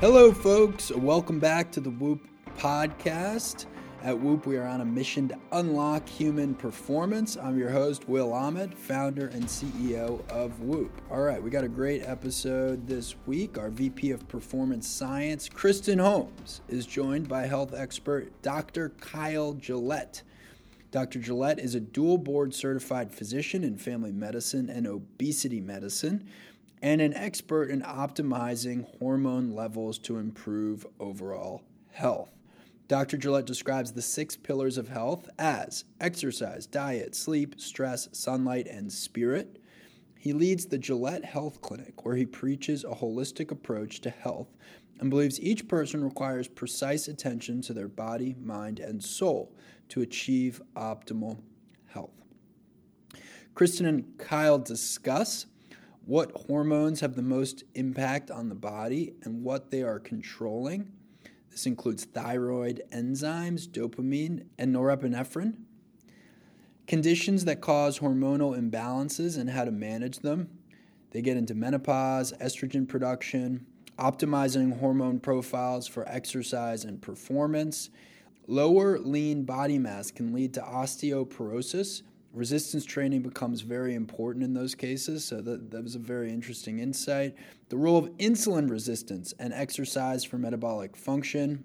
Hello, folks. Welcome back to the Whoop podcast. At Whoop, we are on a mission to unlock human performance. I'm your host, Will Ahmed, founder and CEO of Whoop. All right, we got a great episode this week. Our VP of Performance Science, Kristen Holmes, is joined by health expert Dr. Kyle Gillett. Dr. Gillett is a dual board certified physician in family medicine and obesity medicine and an expert in optimizing hormone levels to improve overall health. Dr. Gillett describes the six pillars of health as exercise, diet, sleep, stress, sunlight, and spirit. He leads the Gillett Health Clinic, where he preaches a holistic approach to health and believes each person requires precise attention to their body, mind, and soul to achieve optimal health. Kristen and Kyle discuss what hormones have the most impact on the body and what they are controlling. This includes thyroid enzymes, dopamine, and norepinephrine. Conditions that cause hormonal imbalances and how to manage them. They get into menopause, estrogen production, optimizing hormone profiles for exercise and performance. Lower lean body mass can lead to osteoporosis, resistance training becomes very important in those cases. So that, that was a very interesting insight. The role of insulin resistance and exercise for metabolic function.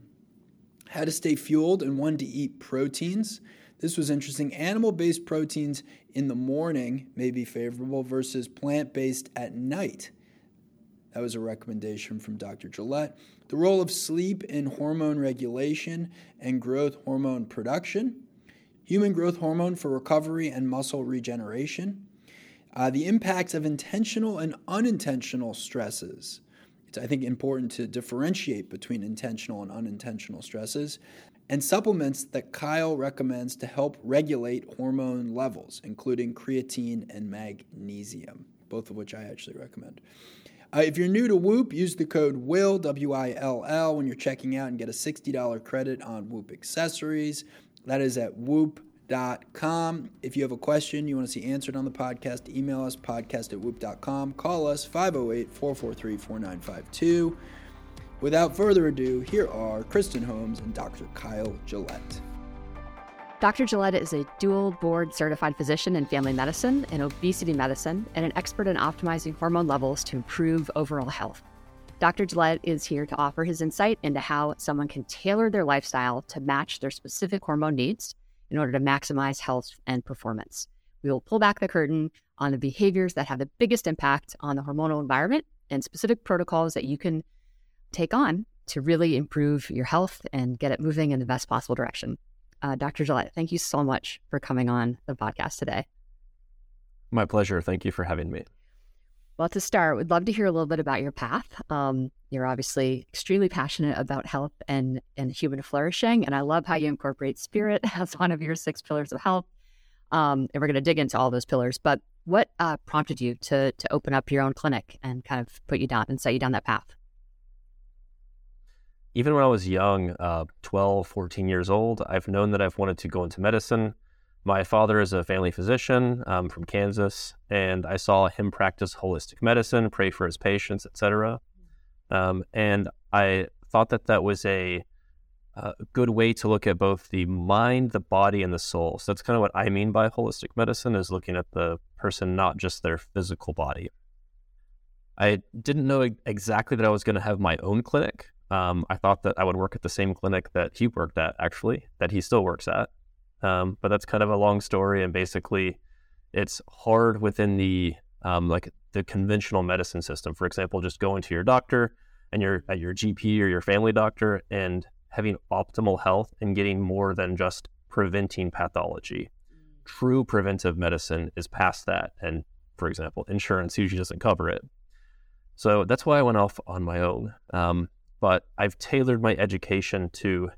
How to stay fueled and when to eat proteins. This was interesting. Animal based proteins in the morning may be favorable versus plant based at night. That was a recommendation from Dr. Gillett. The role of sleep in hormone regulation and growth hormone production human growth hormone for recovery and muscle regeneration, uh, the impacts of intentional and unintentional stresses. It's, I think, important to differentiate between intentional and unintentional stresses, and supplements that Kyle recommends to help regulate hormone levels, including creatine and magnesium, both of which I actually recommend. Uh, if you're new to Whoop, use the code WILL, W I L L, when you're checking out and get a $60 credit on Whoop accessories. That is at whoop.com. If you have a question you want to see answered on the podcast, email us podcast at whoop.com. Call us 508 443 4952. Without further ado, here are Kristen Holmes and Dr. Kyle Gillett. Dr. Gillett is a dual board certified physician in family medicine and obesity medicine and an expert in optimizing hormone levels to improve overall health. Dr. Gillett is here to offer his insight into how someone can tailor their lifestyle to match their specific hormone needs in order to maximize health and performance. We will pull back the curtain on the behaviors that have the biggest impact on the hormonal environment and specific protocols that you can take on to really improve your health and get it moving in the best possible direction. Uh, Dr. Gillett, thank you so much for coming on the podcast today. My pleasure. Thank you for having me. Well, to start, we'd love to hear a little bit about your path. Um, you're obviously extremely passionate about health and, and human flourishing. And I love how you incorporate spirit as one of your six pillars of health. Um, and we're going to dig into all those pillars. But what uh, prompted you to, to open up your own clinic and kind of put you down and set you down that path? Even when I was young, uh, 12, 14 years old, I've known that I've wanted to go into medicine. My father is a family physician um, from Kansas, and I saw him practice holistic medicine, pray for his patients, etc. Um, and I thought that that was a, a, good way to look at both the mind, the body, and the soul. So that's kind of what I mean by holistic medicine is looking at the person, not just their physical body. I didn't know exactly that I was going to have my own clinic. Um, I thought that I would work at the same clinic that he worked at, actually, that he still works at. Um, but that's kind of a long story, and basically, it's hard within the um, like the conventional medicine system. For example, just going to your doctor and your at your GP or your family doctor and having optimal health and getting more than just preventing pathology. True preventive medicine is past that, and for example, insurance usually doesn't cover it. So that's why I went off on my own. Um, but I've tailored my education to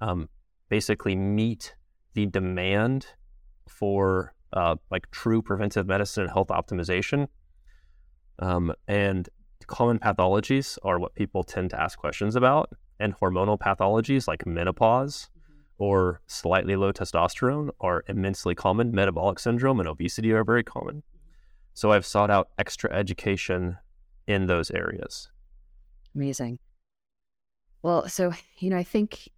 um, basically meet the demand for uh, like true preventive medicine and health optimization. Um, and common pathologies are what people tend to ask questions about. And hormonal pathologies like menopause mm-hmm. or slightly low testosterone are immensely common. Metabolic syndrome and obesity are very common. So I've sought out extra education in those areas. Amazing. Well, so, you know, I think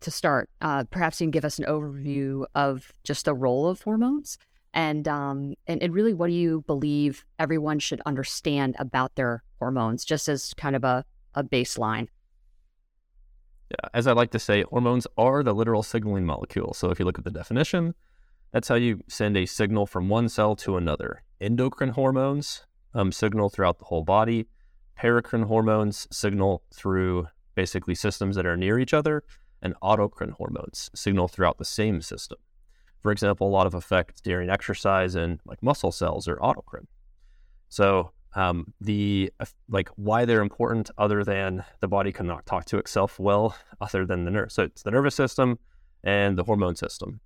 to start, uh, perhaps you can give us an overview of just the role of hormones and, um, and, and really what do you believe everyone should understand about their hormones, just as kind of a, a baseline? Yeah, as I like to say, hormones are the literal signaling molecule. So if you look at the definition, that's how you send a signal from one cell to another. Endocrine hormones um, signal throughout the whole body. Paracrine hormones signal through basically systems that are near each other, and autocrine hormones signal throughout the same system. For example, a lot of effects during exercise and like muscle cells are autocrine. So um, the like why they're important other than the body cannot talk to itself well other than the nerve so it's the nervous system and the hormone system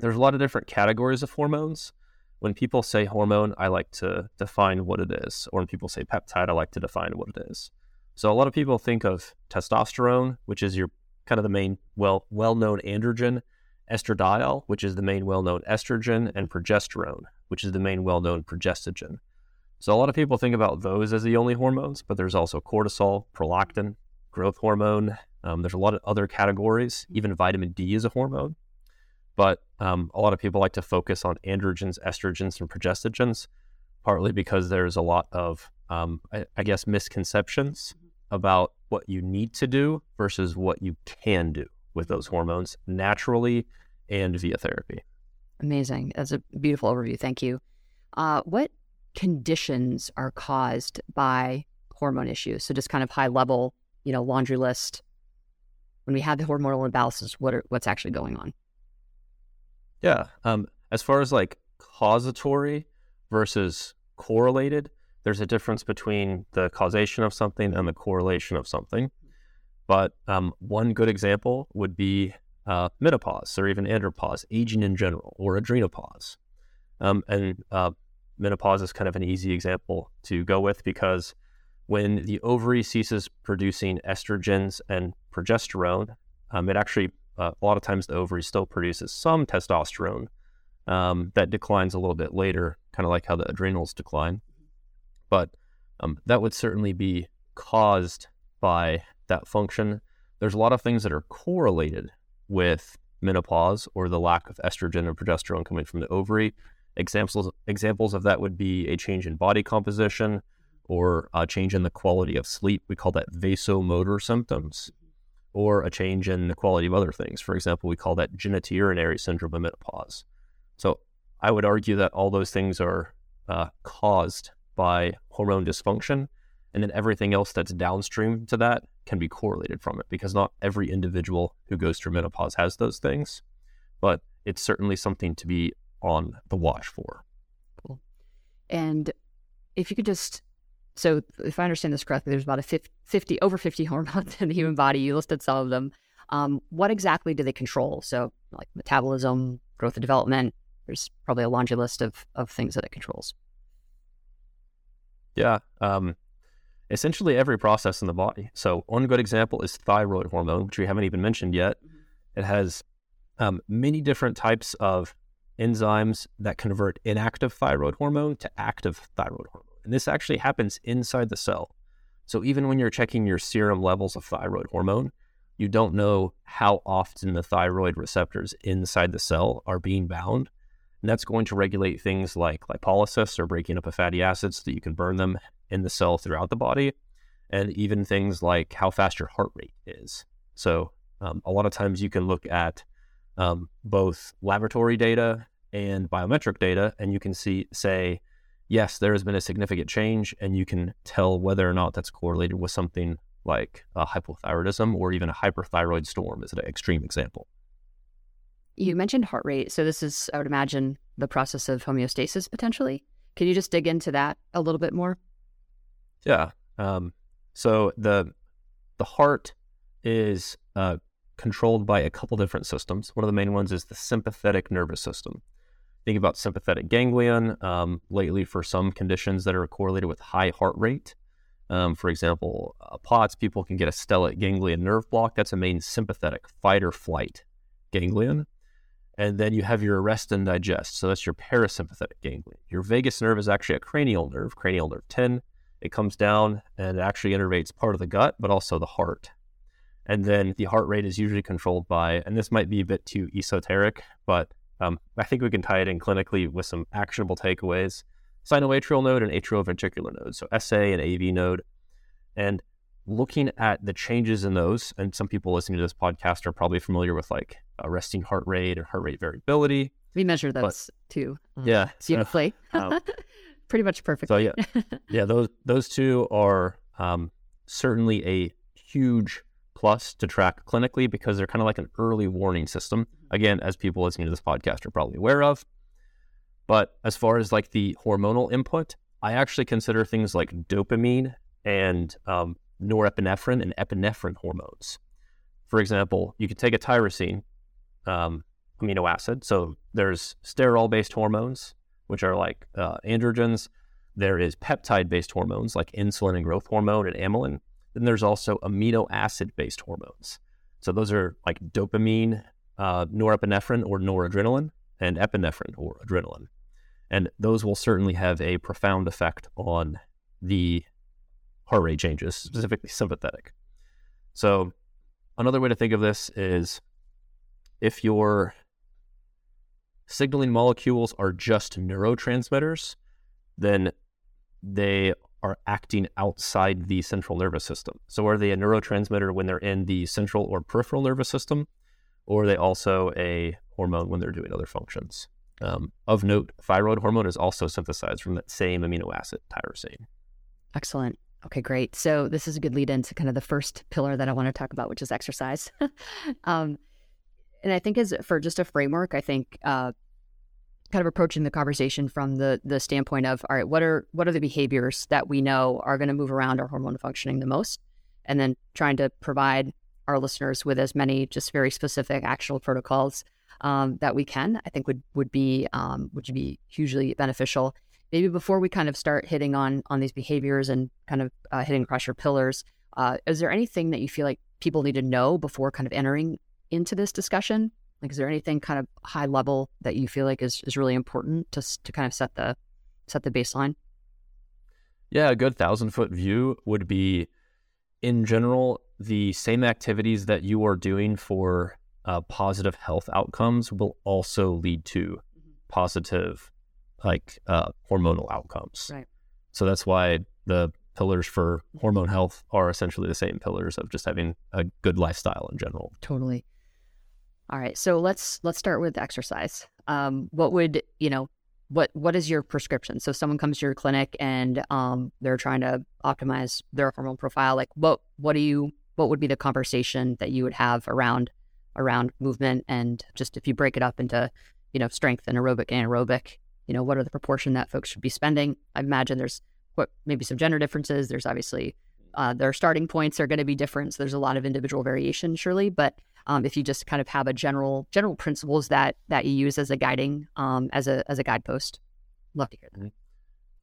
there's a lot of different categories of hormones when people say hormone i like to define what it is or when people say peptide i like to define what it is so a lot of people think of testosterone which is your kind of the main well well-known androgen estradiol which is the main well-known estrogen and progesterone which is the main well-known progestogen so a lot of people think about those as the only hormones, but there's also cortisol, prolactin, growth hormone. Um, there's a lot of other categories. Even vitamin D is a hormone. But um, a lot of people like to focus on androgens, estrogens, and progestogens, partly because there's a lot of, um, I, I guess, misconceptions about what you need to do versus what you can do with those hormones naturally and via therapy. Amazing. That's a beautiful overview. Thank you. Uh, what conditions are caused by hormone issues. So just kind of high level, you know, laundry list. When we have the hormonal imbalances, what are, what's actually going on? Yeah. Um, as far as like causatory versus correlated, there's a difference between the causation of something and the correlation of something. But um, one good example would be uh, menopause or even andropause, aging in general, or adrenopause. Um, and uh, menopause is kind of an easy example to go with because when the ovary ceases producing estrogens and progesterone, um, it actually, uh, a lot of times, the ovary still produces some testosterone um, that declines a little bit later, kind of like how the adrenals decline. But um, that would certainly be caused by that function. There's a lot of things that are correlated with menopause or the lack of estrogen and progesterone coming from the ovary Examples examples of that would be a change in body composition or a change in the quality of sleep. We call that vasomotor symptoms, or a change in the quality of other things. For example, we call that genitourinary syndrome of menopause. So I would argue that all those things are uh, caused by hormone dysfunction, and then everything else that's downstream to that can be correlated from it because not every individual who goes through menopause has those things, but it's certainly something to be on the watch for. Cool. And if you could just, so if I understand this correctly, there's about a 50, over 50 hormones in the human body. You listed some of them. Um, what exactly do they control? So, like metabolism, growth and development. There's probably a laundry list of, of things that it controls. Yeah. Um, essentially every process in the body. So, one good example is thyroid hormone, which we haven't even mentioned yet. Mm-hmm. It has um, many different types of enzymes that convert inactive thyroid hormone to active thyroid hormone. And this actually happens inside the cell. So even when you're checking your serum levels of thyroid hormone, you don't know how often the thyroid receptors inside the cell are being bound. And that's going to regulate things like lipolysis or breaking up of fatty acids so that you can burn them in the cell throughout the body, and even things like how fast your heart rate is. So um, a lot of times you can look at um, both laboratory data and biometric data, and you can see say, yes, there has been a significant change, and you can tell whether or not that's correlated with something like hypothyroidism or even a hyperthyroid storm is an extreme example. You mentioned heart rate, so this is, I would imagine, the process of homeostasis potentially. Can you just dig into that a little bit more? Yeah. Um, so the the heart is uh, controlled by a couple different systems. One of the main ones is the sympathetic nervous system. Think about sympathetic ganglion um, lately for some conditions that are correlated with high heart rate. Um, for example, uh, POTS, people can get a stellate ganglion nerve block. That's a main sympathetic fight or flight ganglion. And then you have your arrest and digest. So that's your parasympathetic ganglion. Your vagus nerve is actually a cranial nerve, cranial nerve 10. It comes down and it actually innervates part of the gut, but also the heart. And then the heart rate is usually controlled by, and this might be a bit too esoteric, but um, I think we can tie it in clinically with some actionable takeaways. Sinoatrial node and atrioventricular node, so SA and AV node. And looking at the changes in those, and some people listening to this podcast are probably familiar with like resting heart rate or heart rate variability. We measure those but, too. Um, yeah, beautifully. Um, Pretty much perfect. So yeah, yeah, those those two are um, certainly a huge plus to track clinically because they're kind of like an early warning system. Mm-hmm. Again, as people listening to this podcast are probably aware of. But as far as like the hormonal input, I actually consider things like dopamine and um, norepinephrine and epinephrine hormones. For example, you could take a tyrosine um, amino acid. So there's sterol based hormones, which are like uh, androgens. There is peptide based hormones like insulin and growth hormone and amylin. Then there's also amino acid based hormones. So those are like dopamine, uh, norepinephrine or noradrenaline, and epinephrine or adrenaline. And those will certainly have a profound effect on the heart rate changes, specifically sympathetic. So, another way to think of this is if your signaling molecules are just neurotransmitters, then they are acting outside the central nervous system. So, are they a neurotransmitter when they're in the central or peripheral nervous system, or are they also a hormone when they're doing other functions? Um, of note, thyroid hormone is also synthesized from that same amino acid, tyrosine. Excellent. Okay, great. So this is a good lead into kind of the first pillar that I want to talk about, which is exercise. um, and I think as for just a framework, I think uh, kind of approaching the conversation from the the standpoint of all right, what are what are the behaviors that we know are going to move around our hormone functioning the most, and then trying to provide our listeners with as many just very specific actionable protocols um, that we can, I think would would be um, would be hugely beneficial. Maybe before we kind of start hitting on on these behaviors and kind of uh, hitting across your pillars, uh, is there anything that you feel like people need to know before kind of entering into this discussion? Like, is there anything kind of high level that you feel like is, is really important to to kind of set the set the baseline? Yeah, a good thousand foot view would be, in general, the same activities that you are doing for uh, positive health outcomes will also lead to mm-hmm. positive like uh, hormonal outcomes. Right. So that's why the pillars for hormone health are essentially the same pillars of just having a good lifestyle in general. Totally. All right, so let's let's start with exercise. Um, what would you know? What what is your prescription? So someone comes to your clinic and um, they're trying to optimize their hormone profile. Like what what do you what would be the conversation that you would have around around movement and just if you break it up into you know strength and aerobic and aerobic you know, what are the proportion that folks should be spending? I imagine there's what maybe some gender differences. There's obviously uh, their starting points are going to be different. So there's a lot of individual variation, surely. But um, if you just kind of have a general general principles that that you use as a guiding um, as a as a guidepost, love to hear that. Mm-hmm.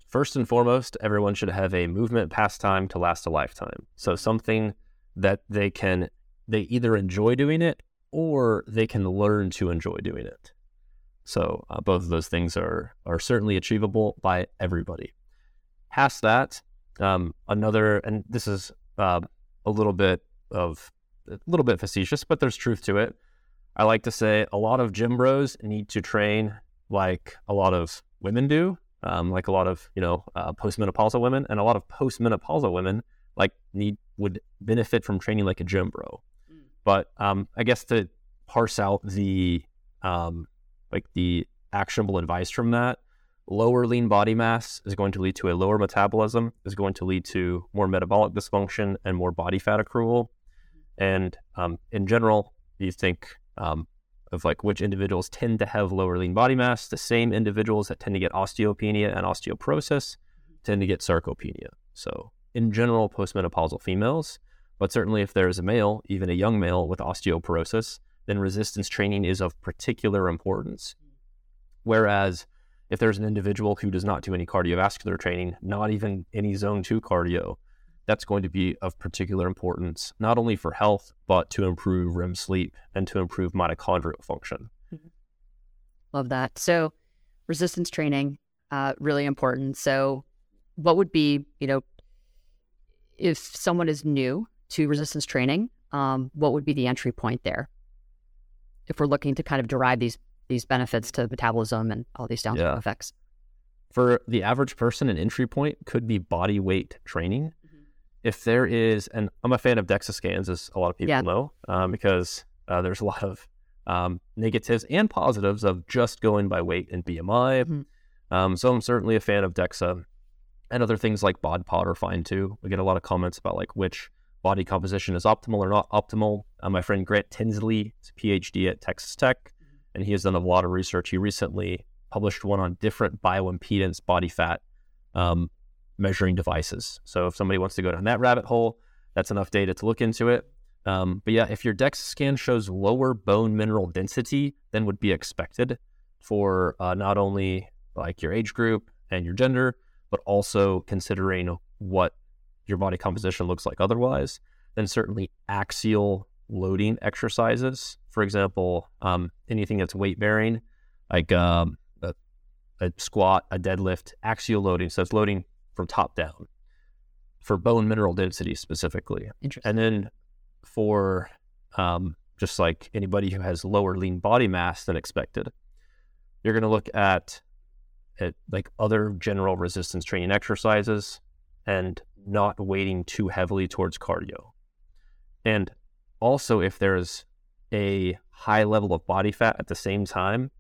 First and foremost, everyone should have a movement pastime to last a lifetime. So something that they can they either enjoy doing it or they can learn to enjoy doing it. So uh, both of those things are are certainly achievable by everybody. Past that, um, another, and this is uh, a little bit of a little bit facetious, but there's truth to it. I like to say a lot of gym bros need to train like a lot of women do, um, like a lot of you know uh, postmenopausal women, and a lot of postmenopausal women like need would benefit from training like a gym bro. Mm. But um, I guess to parse out the um, like the actionable advice from that lower lean body mass is going to lead to a lower metabolism is going to lead to more metabolic dysfunction and more body fat accrual and um, in general you think um, of like which individuals tend to have lower lean body mass the same individuals that tend to get osteopenia and osteoporosis tend to get sarcopenia. So in general postmenopausal females but certainly if there is a male even a young male with osteoporosis then resistance training is of particular importance. Whereas if there's an individual who does not do any cardiovascular training, not even any zone two cardio, that's going to be of particular importance, not only for health, but to improve REM sleep and to improve mitochondrial function. Mm-hmm. Love that. So, resistance training, uh, really important. So, what would be, you know, if someone is new to resistance training, um, what would be the entry point there if we're looking to kind of derive these these benefits to metabolism and all these downstream Yeah. effects? For the average person, an entry point could be body weight training. If there is, and I'm a fan of DEXA scans, as a lot of people Yeah. know, um, because uh, there's a lot of um, negatives and positives of just going by weight and BMI. Mhm. Um, so I'm certainly a fan of DEXA and other things like bod pod are fine too. We get a lot of comments about like which body composition is optimal or not optimal. Uh, my friend Grant Tinsley is a PhD at Texas Tech, and he has done a lot of research. He recently published one on different bioimpedance body fat um, measuring devices. So if somebody wants to go down that rabbit hole, that's enough data to look into it. Um, but yeah, if your DEXA scan shows lower bone mineral density than would be expected for uh, not only like your age group and your gender, but also considering what your body composition looks like otherwise, then certainly axial loading exercises, for example, um, anything that's weight bearing, like um, a, a squat, a deadlift, axial loading. So it's loading from top down for bone mineral density specifically. Interesting. And then for um, just like anybody who has lower lean body mass than expected, you're going to look at, at like other general resistance training exercises and not weighting too heavily towards cardio. And also, if there's a high level of body fat at the same time,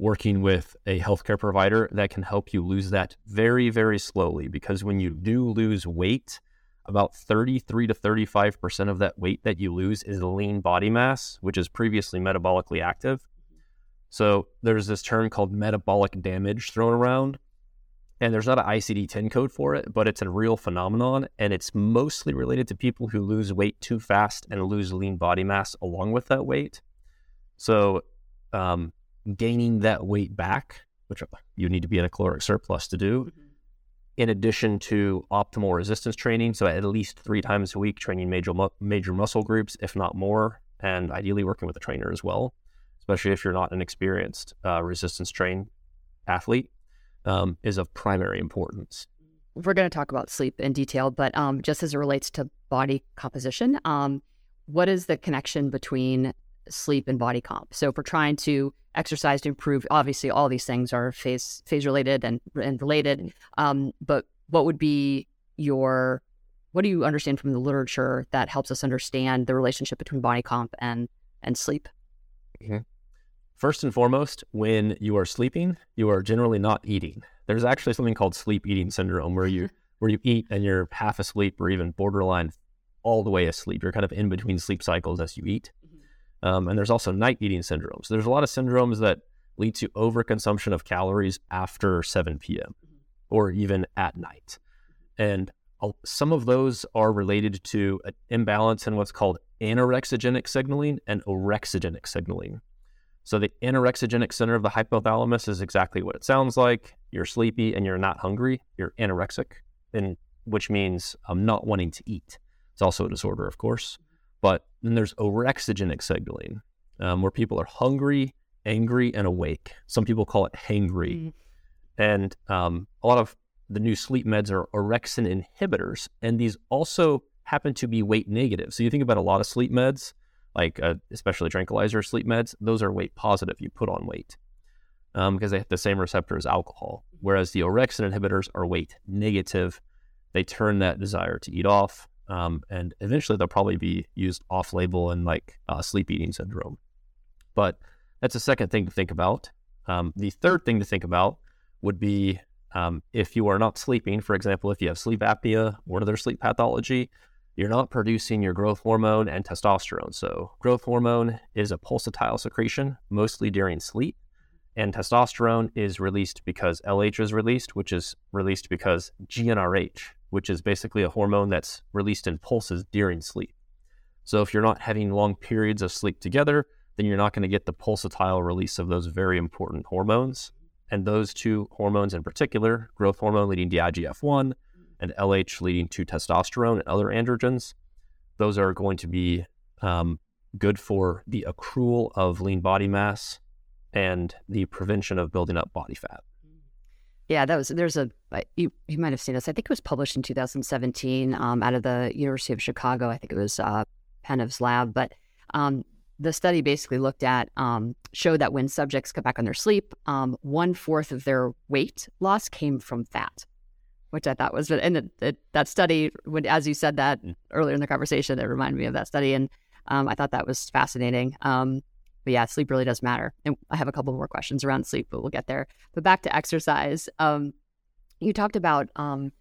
working with a healthcare provider that can help you lose that very, very slowly. Because when you do lose weight, about 33 to 35% of that weight that you lose is lean body mass, which is previously metabolically active. So there's this term called metabolic damage thrown around. And there's not an ICD 10 code for it, but it's a real phenomenon. And it's mostly related to people who lose weight too fast and lose lean body mass along with that weight. So, um, gaining that weight back, which you need to be in a caloric surplus to do, in addition to optimal resistance training. So, at least three times a week, training major, mu- major muscle groups, if not more, and ideally working with a trainer as well, especially if you're not an experienced uh, resistance trained athlete, um, is of primary importance. We're going to talk about sleep in detail, but um, just as it relates to body composition, um, what is the connection between sleep and body comp? So, if we're trying to exercise to improve, obviously all these things are phase phase related and and related. Um, but what would be your what do you understand from the literature that helps us understand the relationship between body comp and and sleep? First and foremost, when you are sleeping, you are generally not eating. There's actually something called sleep eating syndrome where you where you eat and you're half asleep or even borderline all the way asleep. You're kind of in between sleep cycles as you eat. Um, and there's also night eating syndrome. So there's a lot of syndromes that lead to overconsumption of calories after 7 p.m. or even at night. And some of those are related to an imbalance in what's called anorexigenic signaling and orexigenic signaling. So the anorexigenic center of the hypothalamus is exactly what it sounds like. You're sleepy and you're not hungry. You're anorexic, and which means um, not wanting to eat. It's also a disorder, of course. But then there's orexigenic signaling, um, where people are hungry, angry, and awake. Some people call it hangry. And um, a lot of the new sleep meds are orexin inhibitors, and these also happen to be weight negative. So you think about a lot of sleep meds, like uh, especially tranquilizer sleep meds, those are weight positive. You put on weight um, because they have the same receptor as alcohol. Whereas the orexin inhibitors are weight negative. They turn that desire to eat off, um, and eventually they'll probably be used off label in like uh, sleep eating syndrome. But that's a second thing to think about. Um, the third thing to think about would be um, if you are not sleeping, for example, if you have sleep apnea or other sleep pathology, you're not producing your growth hormone and testosterone. So, growth hormone is a pulsatile secretion, mostly during sleep, and testosterone is released because LH is released, which is released because GnRH, which is basically a hormone that's released in pulses during sleep. So, if you're not having long periods of sleep together, then you're not going to get the pulsatile release of those very important hormones. And those two hormones in particular, growth hormone leading to IGF 1 and LH leading to testosterone and other androgens, those are going to be um, good for the accrual of lean body mass and the prevention of building up body fat. Yeah, that was there's a you you might have seen this. I think it was published in 2017 um, out of the University of Chicago. I think it was uh, Penev's lab. But um, the study basically looked at um, showed that when subjects cut back on their sleep, um, one fourth of their weight loss came from fat, which I thought was and it, it, that study. When as you said that mm. earlier in the conversation, it reminded me of that study, and um, I thought that was fascinating. But yeah, sleep really does matter. And I have a couple more questions around sleep, but we'll get there. But back to exercise. Um, you talked about um,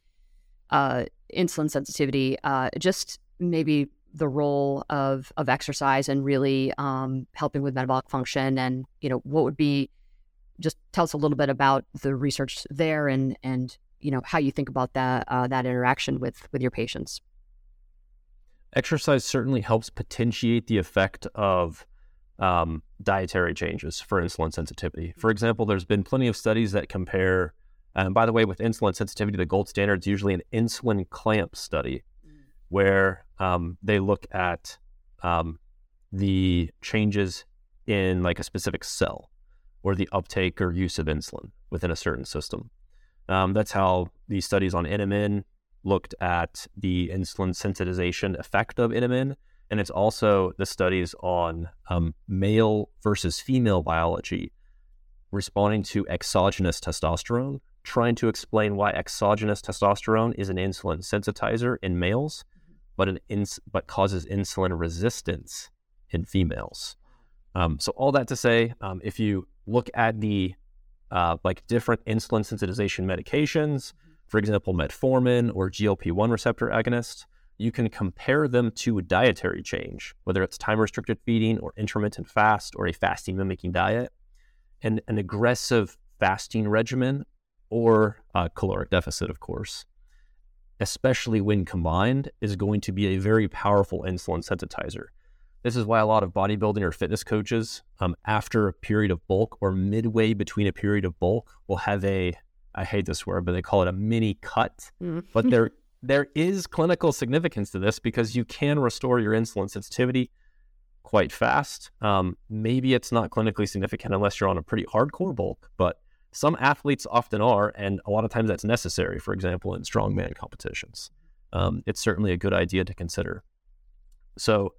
uh, insulin sensitivity. Uh, just maybe the role of of exercise and really um, helping with metabolic function and you know what would be just tell us a little bit about the research there and and you know how you think about that uh, that interaction with with your patients exercise certainly helps potentiate the effect of um, dietary changes for insulin sensitivity for example there's been plenty of studies that compare and by the way with insulin sensitivity the gold standard is usually an insulin clamp study where um, they look at um, the changes in like a specific cell or the uptake or use of insulin within a certain system. Um, that's how the studies on NMN looked at the insulin sensitization effect of NMN. And it's also the studies on um, male versus female biology responding to exogenous testosterone, trying to explain why exogenous testosterone is an insulin sensitizer in males but an ins- but causes insulin resistance in females. Um, so all that to say, um, if you look at the uh, like different insulin sensitization medications, for example, metformin or GLP-1 receptor agonists, you can compare them to a dietary change, whether it's time restricted feeding or intermittent fast or a fasting mimicking diet, and an aggressive fasting regimen or a caloric deficit, of course especially when combined, is going to be a very powerful insulin sensitizer. This is why a lot of bodybuilding or fitness coaches, um, after a period of bulk or midway between a period of bulk, will have a I hate this word, but they call it a mini cut. Mm. but there there is clinical significance to this because you can restore your insulin sensitivity quite fast. Um, maybe it's not clinically significant unless you're on a pretty hardcore bulk, but some athletes often are, and a lot of times that's necessary, for example, in strongman competitions. Um, it's certainly a good idea to consider. So,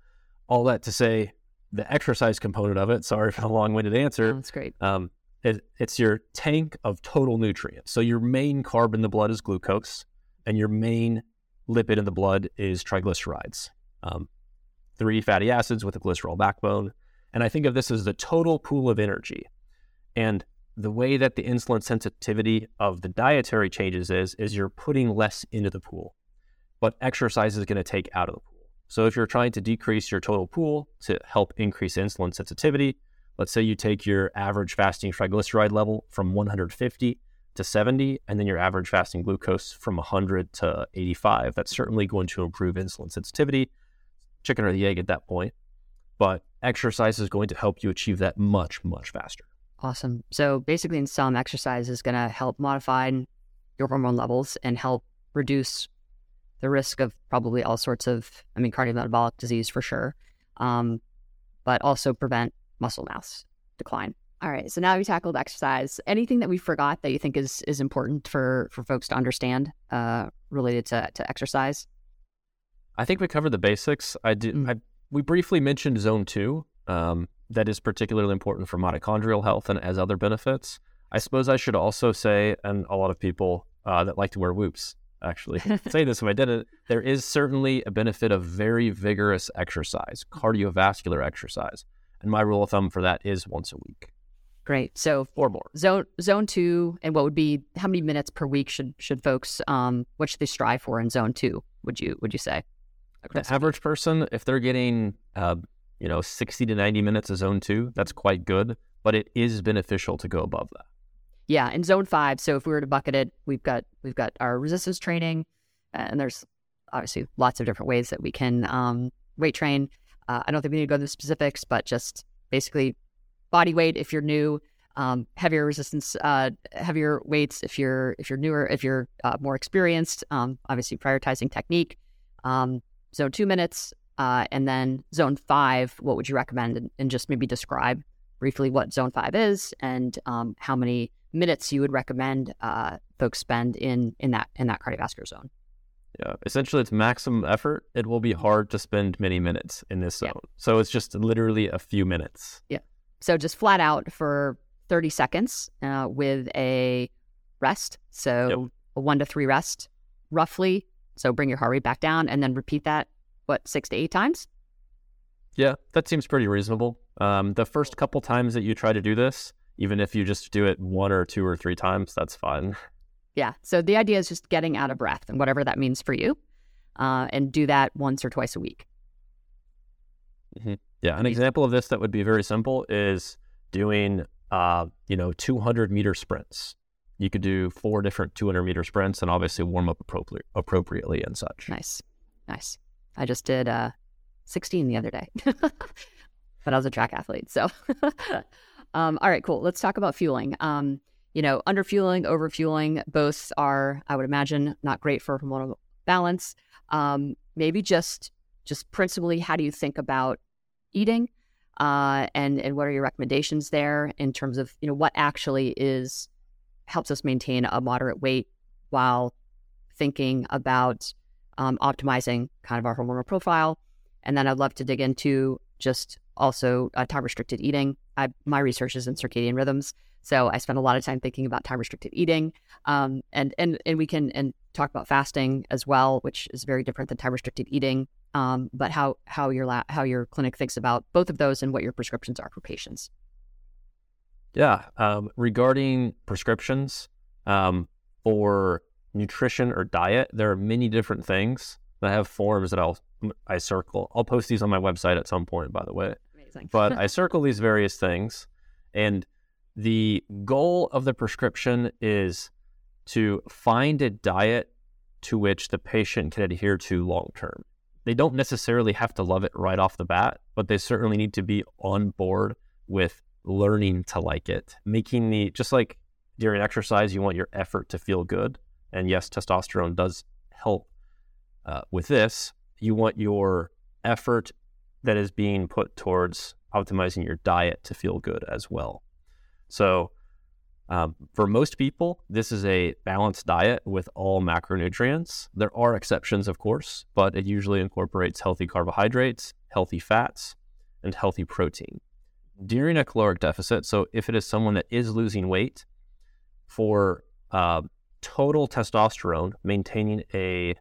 all that to say, the exercise component of it, sorry for the long winded answer. That's great. Um, it, it's your tank of total nutrients. So, your main carb in the blood is glucose, and your main lipid in the blood is triglycerides. Um, three fatty acids with a glycerol backbone. And I think of this as the total pool of energy. And the way that the insulin sensitivity of the dietary changes is is you're putting less into the pool but exercise is going to take out of the pool so if you're trying to decrease your total pool to help increase insulin sensitivity let's say you take your average fasting triglyceride level from 150 to 70 and then your average fasting glucose from 100 to 85 that's certainly going to improve insulin sensitivity chicken or the egg at that point but exercise is going to help you achieve that much much faster Awesome. So basically, in sum, exercise is going to help modify your hormone levels and help reduce the risk of probably all sorts of, I mean, cardiometabolic disease for sure, um, but also prevent muscle mass decline. All right. So now we tackled exercise. Anything that we forgot that you think is is important for for folks to understand uh, related to to exercise? I think we covered the basics. I did. Mm-hmm. I, we briefly mentioned zone two. Um, that is particularly important for mitochondrial health and has other benefits. I suppose I should also say, and a lot of people uh, that like to wear whoops actually say this if I didn't, there is certainly a benefit of very vigorous exercise, cardiovascular exercise. And my rule of thumb for that is once a week. Great. So or more. Zone zone two, and what would be how many minutes per week should should folks um what should they strive for in zone two? Would you would you say? The average person, if they're getting uh, you know, 60 to 90 minutes of zone two, that's quite good, but it is beneficial to go above that. Yeah, in zone five. So if we were to bucket it, we've got we've got our resistance training, and there's obviously lots of different ways that we can um, weight train. Uh, I don't think we need to go into specifics, but just basically body weight if you're new, um, heavier resistance, uh, heavier weights if you're if you're newer, if you're uh, more experienced. Um, obviously prioritizing technique. Um, zone two minutes, uh, and then zone five, what would you recommend? And, and, just maybe describe briefly what zone five is and um, how many minutes you would recommend uh, folks spend in in that in that cardiovascular zone. Yeah, essentially, it's maximum effort. It will be hard to spend many minutes in this zone. Yeah. So it's just literally a few minutes. Yeah. So just flat out for 30 seconds uh, with a rest. So yep. a one to three rest, roughly. So bring your heart rate back down and then repeat that, what, six to eight times? Yeah, that seems pretty reasonable. Um, the first couple times that you try to do this, even if you just do it one or two or three times, that's fine. Yeah. So the idea is just getting out of breath and whatever that means for you, uh, and do that once or twice a week. Mm-hmm. Yeah. An example of this that would be very simple is doing, uh, you know, 200 meter sprints. You could do four different 200 meter sprints and obviously warm up appropri- appropriately and such. Nice. Nice. I just did uh, 16 the other day, but I was a track athlete. So, um, all right, cool. Let's talk about fueling. Um, you know, under fueling, over fueling, both are, I would imagine, not great for hormonal balance. Um, maybe just, just principally, how do you think about eating, uh, and and what are your recommendations there in terms of you know what actually is helps us maintain a moderate weight while thinking about um, optimizing kind of our hormonal profile and then I'd love to dig into just also uh, time restricted eating. I, my research is in circadian rhythms, so I spend a lot of time thinking about time restricted eating, um, and and and we can and talk about fasting as well, which is very different than time restricted eating. Um, but how how your la- how your clinic thinks about both of those and what your prescriptions are for patients. Yeah, um, regarding prescriptions um, for nutrition or diet, there are many different things. I have forms that I'll I circle. I'll post these on my website at some point, by the way. Amazing. but I circle these various things, and the goal of the prescription is to find a diet to which the patient can adhere to long term. They don't necessarily have to love it right off the bat, but they certainly need to be on board with learning to like it, making the just like during exercise, you want your effort to feel good. And yes, testosterone does help uh, with this, you want your effort that is being put towards optimizing your diet to feel good as well. So, um, for most people, this is a balanced diet with all macronutrients. There are exceptions, of course, but it usually incorporates healthy carbohydrates, healthy fats, and healthy protein. During a caloric deficit, so if it is someone that is losing weight, for uh, total testosterone, maintaining a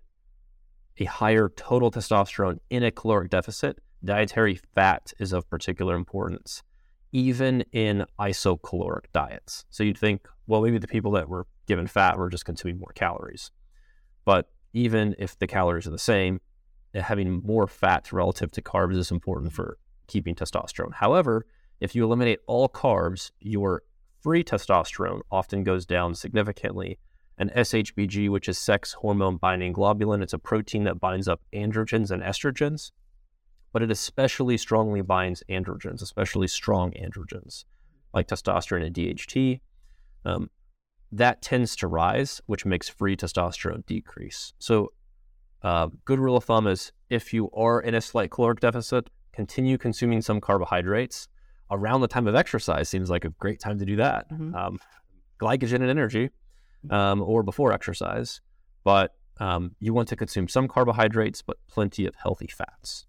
a higher total testosterone in a caloric deficit, dietary fat is of particular importance, even in isocaloric diets. So you'd think, well, maybe the people that were given fat were just consuming more calories. But even if the calories are the same, having more fat relative to carbs is important for keeping testosterone. However, if you eliminate all carbs, your free testosterone often goes down significantly and SHBG, which is sex hormone binding globulin. It's a protein that binds up androgens and estrogens, but it especially strongly binds androgens, especially strong androgens like testosterone and DHT. Um, that tends to rise, which makes free testosterone decrease. So, uh, good rule of thumb is if you are in a slight caloric deficit, continue consuming some carbohydrates. Around the time of exercise seems like a great time to do that. Mm-hmm. Um, glycogen and energy um, or before exercise. But um, you want to consume some carbohydrates, but plenty of healthy fats.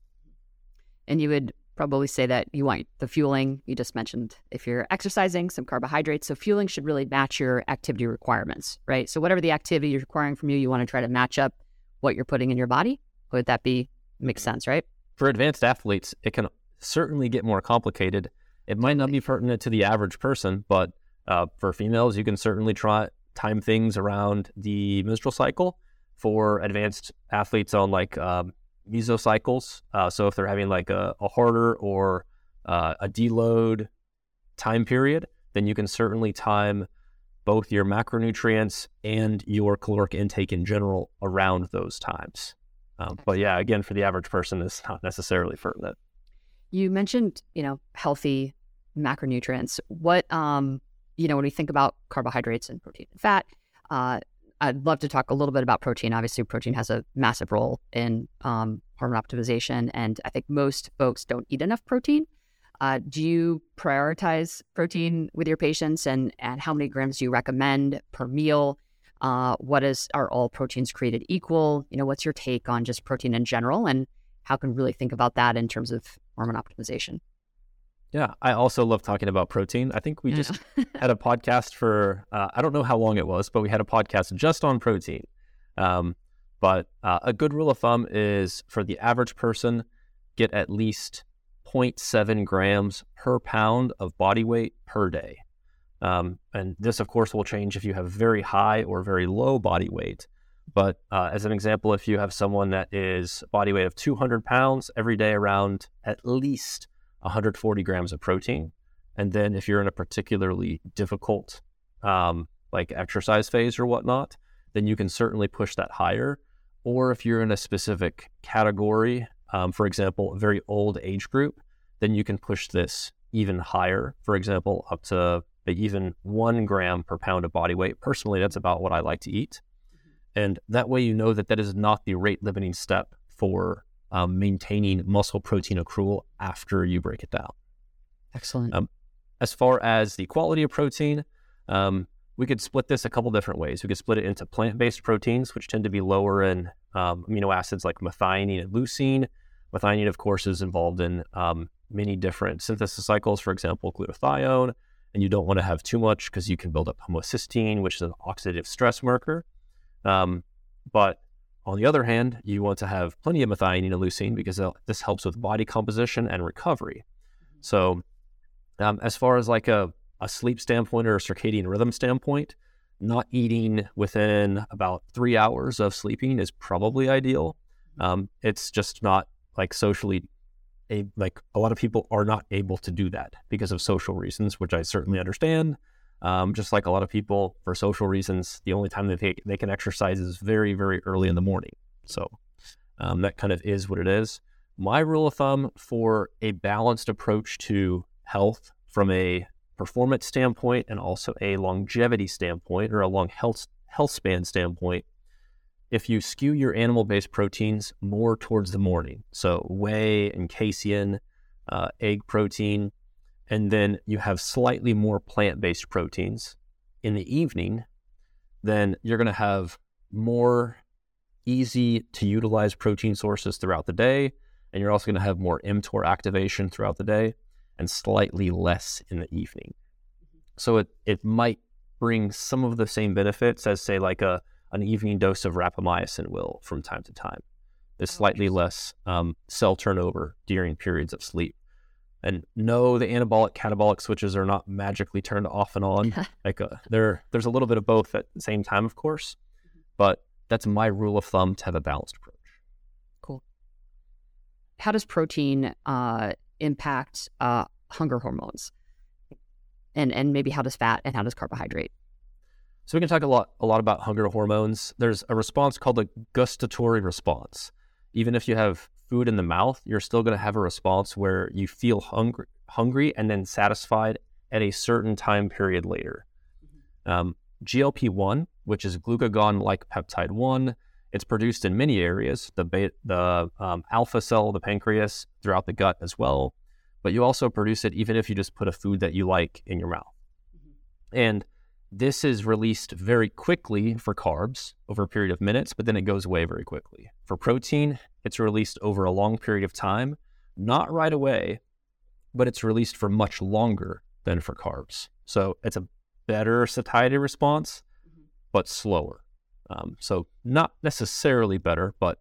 And you would probably say that you want the fueling. You just mentioned if you're exercising some carbohydrates. So fueling should really match your activity requirements right? So whatever the activity you're requiring from you you want to try to match up what you're putting in your body. Would that be makes sense right? For advanced athletes it can certainly get more complicated. It might not be pertinent to the average person but uh, for females you can certainly try time things around the menstrual cycle. For advanced athletes on like um, mesocycles. Uh, so if they're having like a, a harder or uh, a deload time period, then you can certainly time both your macronutrients and your caloric intake in general around those times. Um, but yeah, again, for the average person, it's not necessarily pertinent. You mentioned, you know, healthy macronutrients. What um, you know, when we think about carbohydrates and protein and fat, uh, I'd love to talk a little bit about protein. Obviously, protein has a massive role in um, hormone optimization, and I think most folks don't eat enough protein. Uh, do you prioritize protein with your patients, and and how many grams do you recommend per meal? Uh, what is are all proteins created equal? You know, what's your take on just protein in general, and how can we really think about that in terms of hormone optimization? Yeah, I also love talking about protein. I think we just had a podcast for uh, I don't know how long it was, but we had a podcast just on protein. Um, but uh, a good rule of thumb is for the average person, get at least 0.7 grams per pound of body weight per day. Um, and this, of course, will change if you have very high or very low body weight. But uh, as an example, if you have someone that is body weight of 200 pounds every day around at least 140 grams of protein. And then if you're in a particularly difficult um, like exercise phase or whatnot, then you can certainly push that higher. Or if you're in a specific category, um, for example, a very old age group, then you can push this even higher. For example, up to even one gram per pound of body weight. Personally, that's about what I like to eat. And that way, you know that that is not the rate limiting step for um, maintaining muscle protein accrual after you break it down. Excellent. Um, as far as the quality of protein, um, we could split this a couple different ways. We could split it into plant based proteins, which tend to be lower in um, amino acids like methionine and leucine. Methionine, of course, is involved in um, many different synthesis cycles, for example, glutathione. And you don't want to have too much because you can build up homocysteine, which is an oxidative stress marker. Um, but on the other hand, you want to have plenty of methionine and leucine because this helps with body composition and recovery. So, um, as far as like a, a sleep standpoint or a circadian rhythm standpoint, not eating within about three hours of sleeping is probably ideal. Um, it's just not like socially a, like a lot of people are not able to do that because of social reasons, which I certainly understand. Um, just like a lot of people, for social reasons, the only time they, they can exercise is very, very early in the morning. So um, that kind of is what it is. My rule of thumb for a balanced approach to health from a performance standpoint and also a longevity standpoint or a long health health span standpoint, if you skew your animal based proteins more towards the morning, so whey and casein, uh, egg protein, and then you have slightly more plant based proteins in the evening, then you're going to have more easy to utilize protein sources throughout the day. And you're also going to have more mTOR activation throughout the day and slightly less in the evening. So it, it might bring some of the same benefits as, say, like a an evening dose of rapamycin will from time to time. There's slightly less um, cell turnover during periods of sleep. And no, the anabolic catabolic switches are not magically turned off and on. like a, uh, there, there's a little bit of both at the same time, of course. But that's my rule of thumb to have a balanced approach. Cool. How does protein uh, impact uh, hunger hormones? And and maybe how does fat and how does carbohydrate? So we can talk a lot a lot about hunger hormones. There's a response called the gustatory response. Even if you have food in the mouth, you're still going to have a response where you feel hungry, hungry and then satisfied at a certain time period later. Mm-hmm. Um, GLP-1, which is glucagon-like peptide 1, it's produced in many areas, the, beta, the um, alpha cell, the pancreas, throughout the gut as well. But you also produce it even if you just put a food that you like in your mouth. Mm-hmm. And this is released very quickly for carbs over a period of minutes, but then it goes away very quickly. For protein, it's released over a long period of time, not right away, but it's released for much longer than for carbs. So it's a better satiety response, mm-hmm. but slower. Um, so not necessarily better, but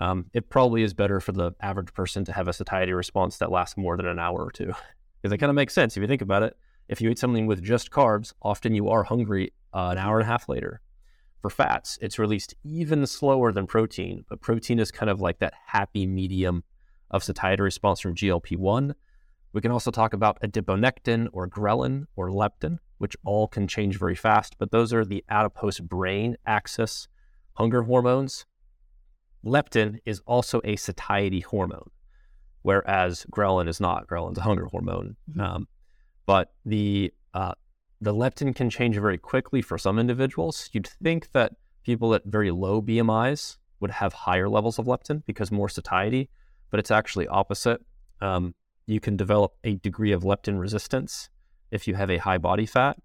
um, it probably is better for the average person to have a satiety response that lasts more than an hour or two. Because it kind of makes sense if you think about it if you eat something with just carbs, often you are hungry uh, an hour and a half later. For fats, it's released even slower than protein, but protein is kind of like that happy medium of satiety response from GLP 1. We can also talk about adiponectin or ghrelin or leptin, which all can change very fast, but those are the adipose brain axis hunger hormones. Leptin is also a satiety hormone, whereas ghrelin is not. Ghrelin's a hunger hormone. Mm-hmm. Um, but the uh, the leptin can change very quickly for some individuals. You'd think that people at very low BMIs would have higher levels of leptin because more satiety, but it's actually opposite. Um, you can develop a degree of leptin resistance if you have a high body fat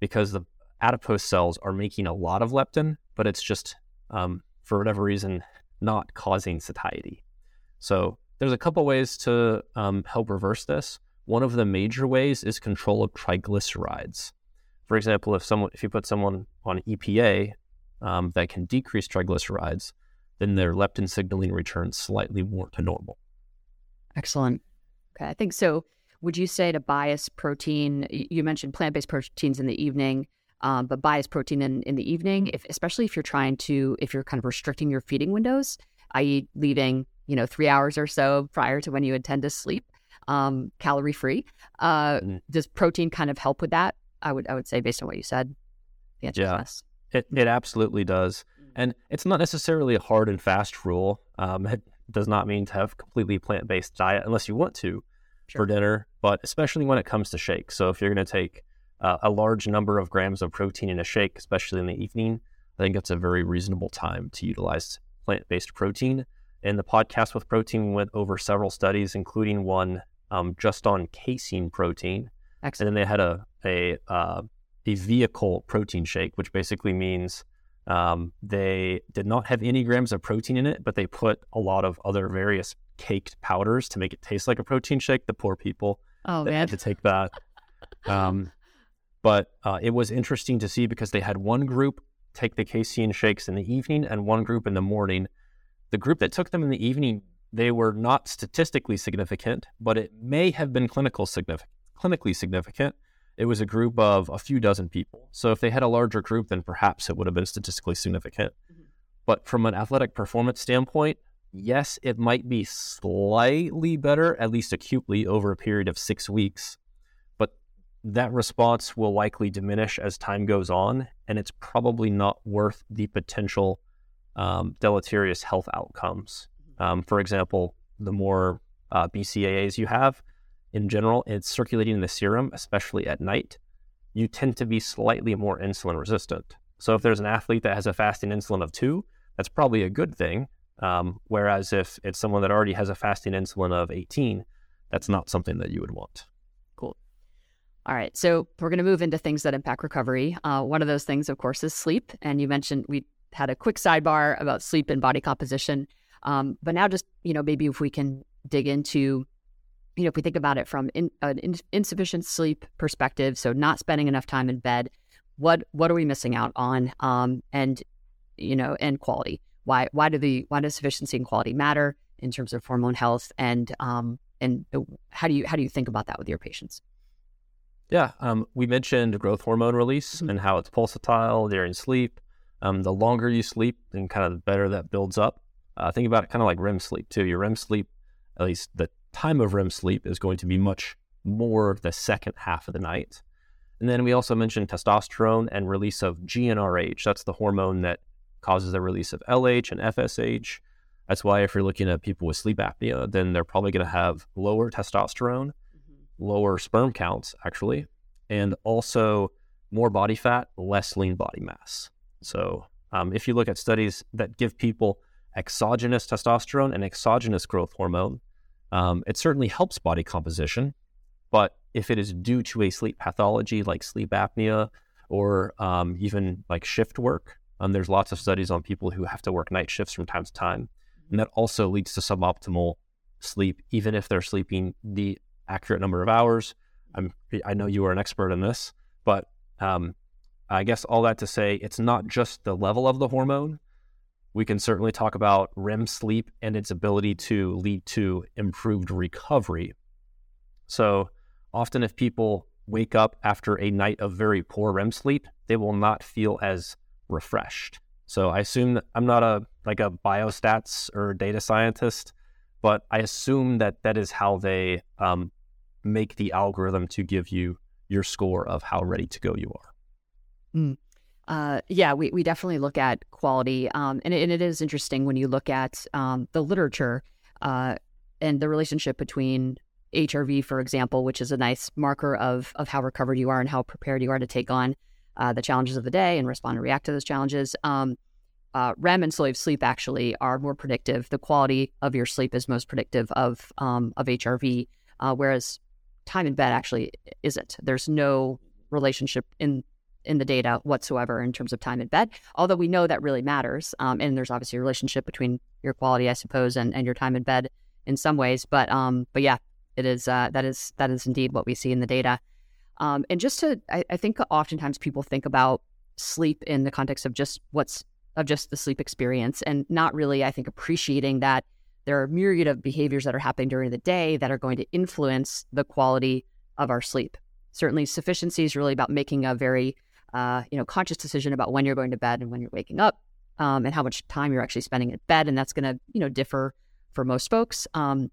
because the adipose cells are making a lot of leptin, but it's just um, for whatever reason not causing satiety. So there's a couple ways to um, help reverse this. One of the major ways is control of triglycerides. For example, if someone if you put someone on EPA um, that can decrease triglycerides, then their leptin signaling returns slightly more to normal. Excellent. Okay, I think so. Would you say to bias protein? You mentioned plant based proteins in the evening, um, but bias protein in, in the evening, if, especially if you're trying to, if you're kind of restricting your feeding windows, i.e., leaving you know three hours or so prior to when you intend to sleep, um, calorie free. Uh, mm. Does protein kind of help with that? I would I would say based on what you said, the answer yeah, is yes. It it absolutely does, mm. and it's not necessarily a hard and fast rule. Um, it does not mean to have completely plant based diet unless you want to sure. for dinner, but especially when it comes to shakes. So if you're going to take uh, a large number of grams of protein in a shake, especially in the evening, I think it's a very reasonable time to utilize plant based protein. In the podcast with protein, we went over several studies, including one um, just on casein protein. Excellent. And then they had a a uh, a vehicle protein shake, which basically means um, they did not have any grams of protein in it, but they put a lot of other various caked powders to make it taste like a protein shake. The poor people oh, that man. had to take that. Um, but uh, it was interesting to see because they had one group take the casein shakes in the evening and one group in the morning. The group that took them in the evening, they were not statistically significant, but it may have been clinical significant, clinically significant. It was a group of a few dozen people. So if they had a larger group, then perhaps it would have been statistically significant. Mm-hmm. But from an athletic performance standpoint, yes, it might be slightly better, at least acutely, over a period of six weeks. But that response will likely diminish as time goes on, and it's probably not worth the potential um, deleterious health outcomes. Um, for example, the more uh, BCAAs you have, in general, it's circulating in the serum, especially at night, you tend to be slightly more insulin resistant. So if there's an athlete that has a fasting insulin of two, that's probably a good thing um, whereas if it's someone that already has a fasting insulin of 18, that's not something that you would want. Cool. All right. So we're going to move into things that impact recovery. Uh, one of those things, of course, is sleep. And you mentioned we had a quick sidebar about sleep and body composition. Um, but now, just, you know, maybe if we can dig into, you know, if we think about it from in, an in, insufficient sleep perspective, so not spending enough time in bed, what what are we missing out on? Um, and, you know, and quality. Why why do the why does sufficiency and quality matter in terms of hormone health and um, and how do you how do you think about that with your patients? Yeah, um, we mentioned growth hormone release mm-hmm. and how it's pulsatile during sleep. Um, the longer you sleep, then kind of the better that builds up. Uh, think about it kind of like REM sleep too. Your REM sleep, at least the time of REM sleep, is going to be much more the second half of the night. And then we also mentioned testosterone and release of GnRH. That's the hormone that causes the release of LH and FSH. That's why if you're looking at people with sleep apnea, then they're probably going to have lower testosterone, mm-hmm. lower sperm counts, actually, and also more body fat, less lean body mass. So um, if you look at studies that give people exogenous testosterone and exogenous growth hormone, um, it certainly helps body composition. But if it is due to a sleep pathology like sleep apnea or um, even like shift work, um, there's lots of studies on people who have to work night shifts from time to time. And that also leads to suboptimal sleep, even if they're sleeping the accurate number of hours. I'm, I know you are an expert in this, but um, I guess all that to say, it's not just the level of the hormone. We can certainly talk about REM sleep and its ability to lead to improved recovery. So often, if people wake up after a night of very poor REM sleep, they will not feel as refreshed. So I assume I'm not a like a biostats or data scientist, but I assume that that is how they um, make the algorithm to give you your score of how ready to go you are. Mm. Uh, yeah, we, we definitely look at quality. Um, and, it, and, it is interesting when you look at um, the literature uh, and the relationship between HRV, for example, which is a nice marker of, of how recovered you are and how prepared you are to take on uh, the challenges of the day and respond and react to those challenges. Um, uh, REM and slave sleep actually are more predictive. The quality of your sleep is most predictive of um, of HRV, uh, whereas time in bed actually isn't. There's no relationship in in the data whatsoever in terms of time in bed. Although we know that really matters, um, and there's obviously a relationship between your quality, I suppose, and, and your time in bed in some ways. But um, but yeah, it is uh, that is that is indeed what we see in the data. Um, and just to, I, I think oftentimes people think about sleep in the context of just what's of just the sleep experience, and not really, I think, appreciating that there are a myriad of behaviors that are happening during the day that are going to influence the quality of our sleep. Certainly, sufficiency is really about making a very uh, you know conscious decision about when you're going to bed and when you're waking up, um, and how much time you're actually spending in bed, and that's going to you know differ for most folks. Um,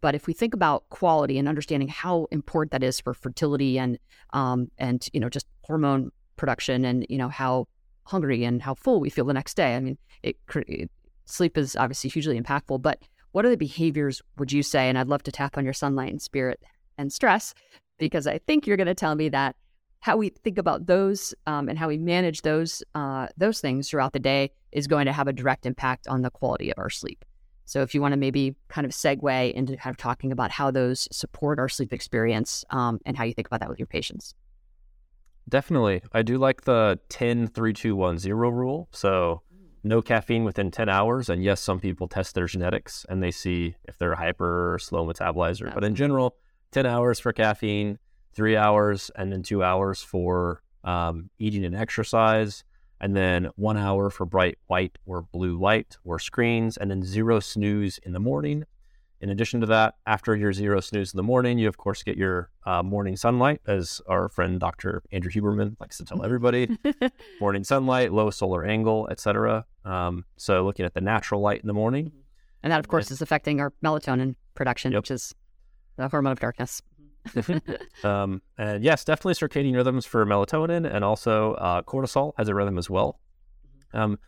but if we think about quality and understanding how important that is for fertility and um, and you know just hormone production and you know how hungry and how full we feel the next day, I mean, it, it sleep is obviously hugely impactful. But what are the behaviors would you say? And I'd love to tap on your sunlight and spirit and stress because I think you're going to tell me that how we think about those um, and how we manage those uh, those things throughout the day is going to have a direct impact on the quality of our sleep. So if you want to maybe kind of segue into kind of talking about how those support our sleep experience um, and how you think about that with your patients. Definitely. I do like the 10 3 2 1 0 rule. So no caffeine within 10 hours. And yes, some people test their genetics and they see if they're hyper or slow metabolizer. But in general, 10 hours for caffeine, three hours, and then two hours for um, eating and exercise, and then one hour for bright white or blue light or screens, and then zero snooze in the morning. In addition to that, after your zero snooze in the morning, you of course get your uh, morning sunlight, as our friend Dr. Andrew Huberman likes to tell everybody. morning sunlight, low solar angle, etc. Um, so looking at the natural light in the morning, and that of course and, is affecting our melatonin production, yep. which is the hormone of darkness. um, and yes, definitely circadian rhythms for melatonin, and also uh, cortisol has a rhythm as well. Mm-hmm. Um,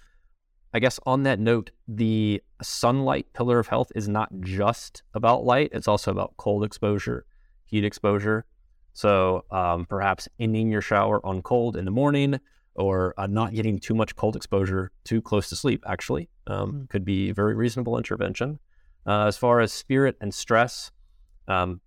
I guess on that note, the sunlight pillar of health is not just about light; it's also about cold exposure, heat exposure. So um, perhaps ending your shower on cold in the morning, or uh, not getting too much cold exposure too close to sleep. Actually, um, mm. could be a very reasonable intervention. Uh, as far as spirit and stress, um,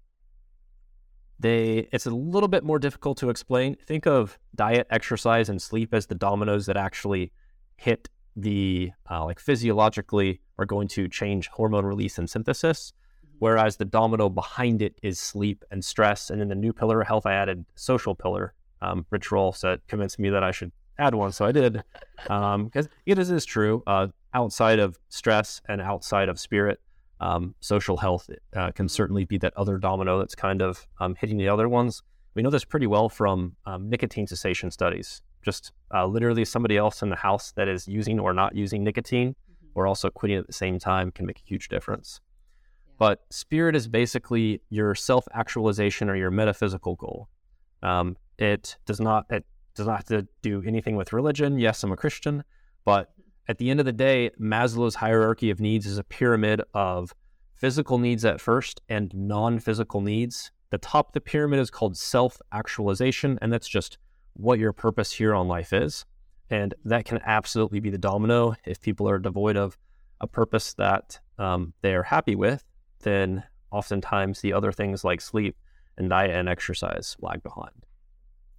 they it's a little bit more difficult to explain. Think of diet, exercise, and sleep as the dominoes that actually hit the uh, like physiologically are going to change hormone release and synthesis. Mm-hmm. Whereas the domino behind it is sleep and stress. And in the new pillar of health, I added social pillar. Um, Rich Roll said convinced me that I should add one, so I did. Because um, it is, is true. Uh, outside of stress and outside of spirit, um, social health uh, can certainly be that other domino that's kind of um, hitting the other ones. We know this pretty well from um, nicotine cessation studies. Just uh, literally somebody else in the house that is using or not using nicotine mm-hmm. or also quitting at the same time can make a huge difference. Yeah. But spirit is basically your self actualization or your metaphysical goal. Um, it does not it does not have to do anything with religion. Yes, I'm a Christian, but at the end of the day, Maslow's hierarchy of needs is a pyramid of physical needs at first and non physical needs. The top of the pyramid is called self actualization, and that's just what your purpose here on life is. And that can absolutely be the domino. If people are devoid of a purpose that um, they are happy with, then oftentimes the other things like sleep and diet and exercise lag behind.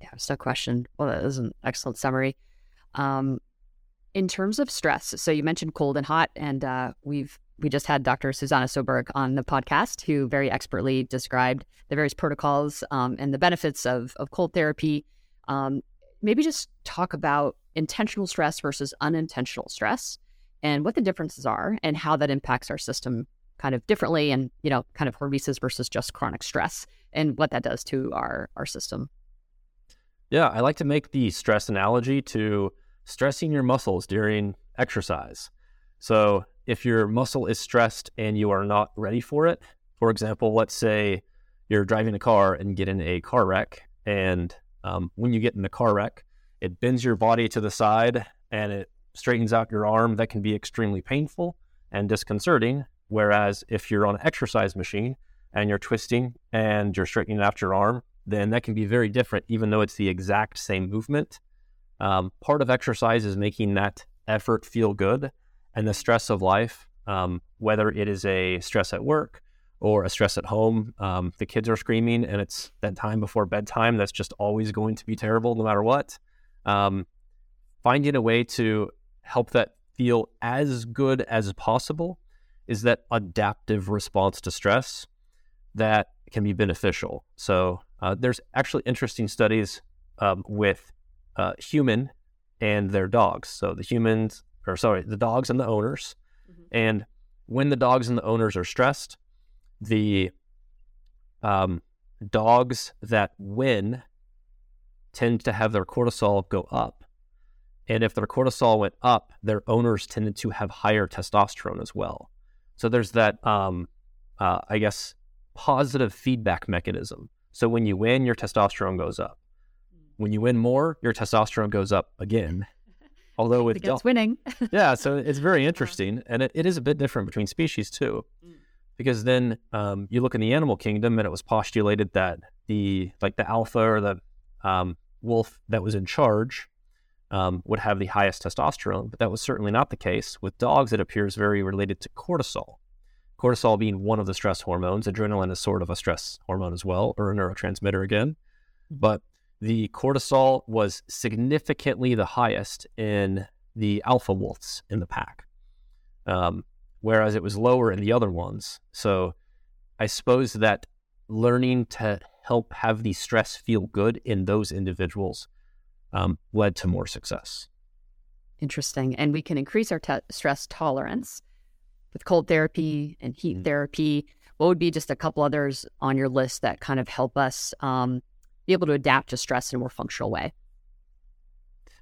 Yeah, no question. Well, that is an excellent summary. Um, in terms of stress, so you mentioned cold and hot, and uh, we've we just had Dr. Susanna Soberg on the podcast, who very expertly described the various protocols um, and the benefits of of cold therapy. Um, maybe just talk about intentional stress versus unintentional stress, and what the differences are, and how that impacts our system kind of differently, and you know, kind of hormesis versus just chronic stress, and what that does to our our system. Yeah, I like to make the stress analogy to stressing your muscles during exercise. So, if your muscle is stressed and you are not ready for it, for example, let's say you're driving a car and get in a car wreck, and um, when you get in the car wreck, it bends your body to the side and it straightens out your arm. That can be extremely painful and disconcerting. Whereas if you're on an exercise machine and you're twisting and you're straightening out your arm, then that can be very different, even though it's the exact same movement. Um, part of exercise is making that effort feel good and the stress of life, um, whether it is a stress at work or a stress at home. Um, the kids are screaming and it's that time before bedtime. That's just always going to be terrible no matter what. um, finding a way to help that feel as good as possible is that adaptive response to stress that can be beneficial. So uh, there's actually interesting studies um, with uh, human and their dogs. So the humans, or sorry, the dogs and the owners. Mm-hmm. And when the dogs and the owners are stressed, the um, dogs that win tend to have their cortisol go up. And if their cortisol went up, their owners tended to have higher testosterone as well. So there's that, um, uh, I guess, positive feedback mechanism. So when you win, your testosterone goes up. When you win more, your testosterone goes up again. Although with against winning, yeah, so it's very interesting, and it, it is a bit different between species too, mm. because then um, you look in the animal kingdom, and it was postulated that the like the alpha or the um, wolf that was in charge um, would have the highest testosterone, but that was certainly not the case. With dogs, it appears very related to cortisol. Cortisol being one of the stress hormones, adrenaline is sort of a stress hormone as well, or a neurotransmitter again. But the cortisol was significantly the highest in the alpha wolves in the pack, um, whereas it was lower in the other ones. So I suppose that learning to help have the stress feel good in those individuals um, led to more success. Interesting. And we can increase our te- stress tolerance with cold therapy and heat mm-hmm. therapy. What would be just a couple others on your list that kind of help us um, be able to adapt to stress in a more functional way?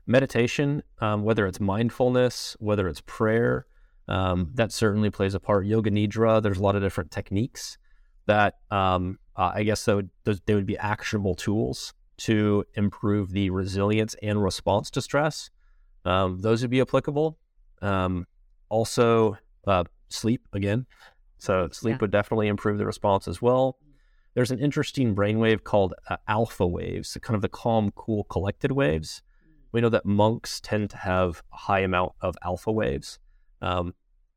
Meditation, um, whether it's mindfulness, whether it's prayer, um, that certainly plays a part. Yoga Nidra, there's a lot of different techniques that um, uh, I guess would, they would be actionable tools to improve the resilience and response to stress. Um, those would be applicable. Um, also, uh, sleep again. So sleep yeah. would definitely improve the response as well. There's an interesting brainwave called uh, alpha waves, kind of the calm, cool, collected waves. We know that monks tend to have a high amount of alpha waves. Um,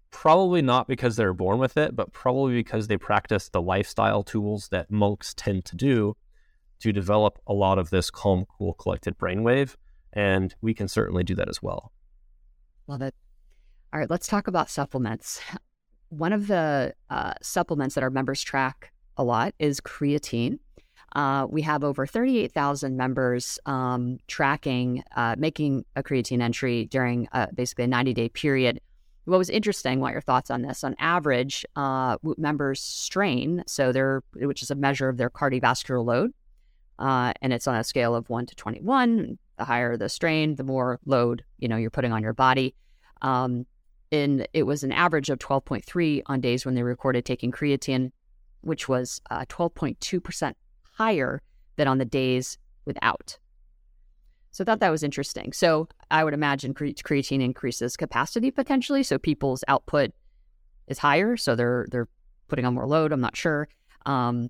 probably not because they're born with it, but probably because they practice the lifestyle tools that monks tend to do to develop a lot of this calm, cool, collected brainwave. And we can certainly do that as well. Love it. All right, let's talk about supplements. One of the uh, supplements that our members track a lot is creatine. Uh, we have over 38,000 members um, tracking, uh, making a creatine entry during uh, basically a 90 day period. What was interesting, what your thoughts on this? On average, uh, members strain, so they're, which is a measure of their cardiovascular load, uh, and it's on a scale of 1 to 21. The higher the strain, the more load you know you're putting on your body. Um, in it was an average of 12.3 on days when they recorded taking creatine, which was uh, 12.2% higher than on the days without. So I thought that was interesting. So I would imagine creatine increases capacity potentially, so people's output is higher, so they're they're putting on more load. I'm not sure. Um,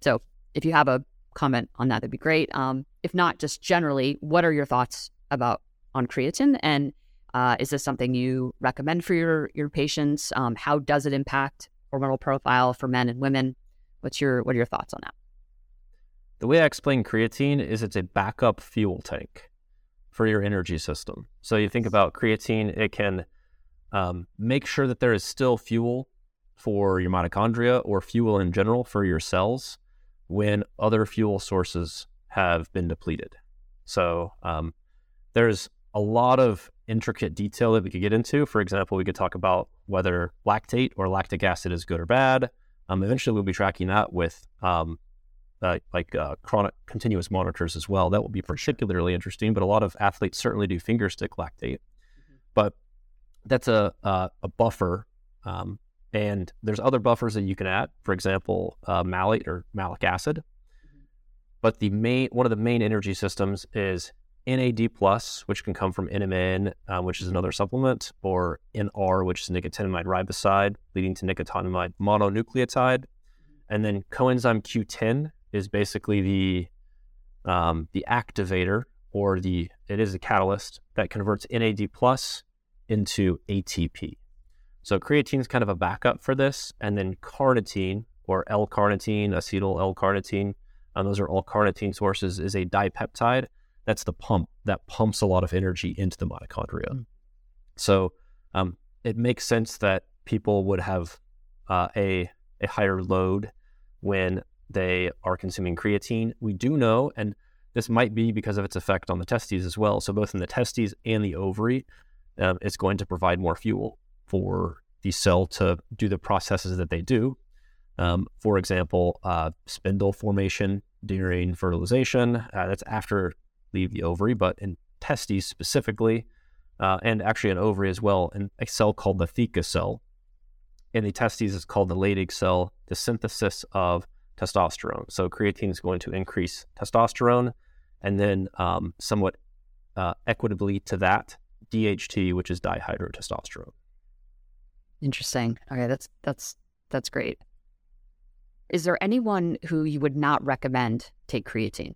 so if you have a comment on that, that'd be great. Um, if not, just generally, what are your thoughts about on creatine and uh, is this something you recommend for your your patients? Um, how does it impact hormonal profile for men and women? What's your what are your thoughts on that? The way I explain creatine is it's a backup fuel tank for your energy system. So you think about creatine, it can um, make sure that there is still fuel for your mitochondria or fuel in general for your cells when other fuel sources have been depleted. So um, there's a lot of intricate detail that we could get into. For example, we could talk about whether lactate or lactic acid is good or bad. Um, eventually, we'll be tracking that with um, uh, like uh, chronic continuous monitors as well. That will be particularly interesting. But a lot of athletes certainly do finger stick lactate. Mm-hmm. But that's a a, a buffer, um, and there's other buffers that you can add. For example, uh, malate or malic acid. Mm-hmm. But the main one of the main energy systems is NAD plus, which can come from NMN, um, which is another supplement, or NR, which is nicotinamide riboside, leading to nicotinamide mononucleotide, and then coenzyme Q10 is basically the um, the activator or the it is a catalyst that converts NAD plus into ATP. So creatine is kind of a backup for this, and then carnitine or L-carnitine, acetyl L-carnitine, and those are all carnitine sources, is a dipeptide That's the pump that pumps a lot of energy into the mitochondria. Mm. So um, it makes sense that people would have uh, a a higher load when they are consuming creatine. We do know, and this might be because of its effect on the testes as well. So both in the testes and the ovary, um, it's going to provide more fuel for the cell to do the processes that they do. Um, for example, uh, spindle formation during fertilization. Uh, that's after leave the ovary, but in testes specifically, uh, and actually an ovary as well, and a cell called the theca cell. In the testes, is called the Leydig cell, the synthesis of testosterone. So creatine is going to increase testosterone, and then um, somewhat uh, equitably to that, DHT, which is dihydrotestosterone. Interesting. Okay, that's that's that's great. Is there anyone who you would not recommend take creatine?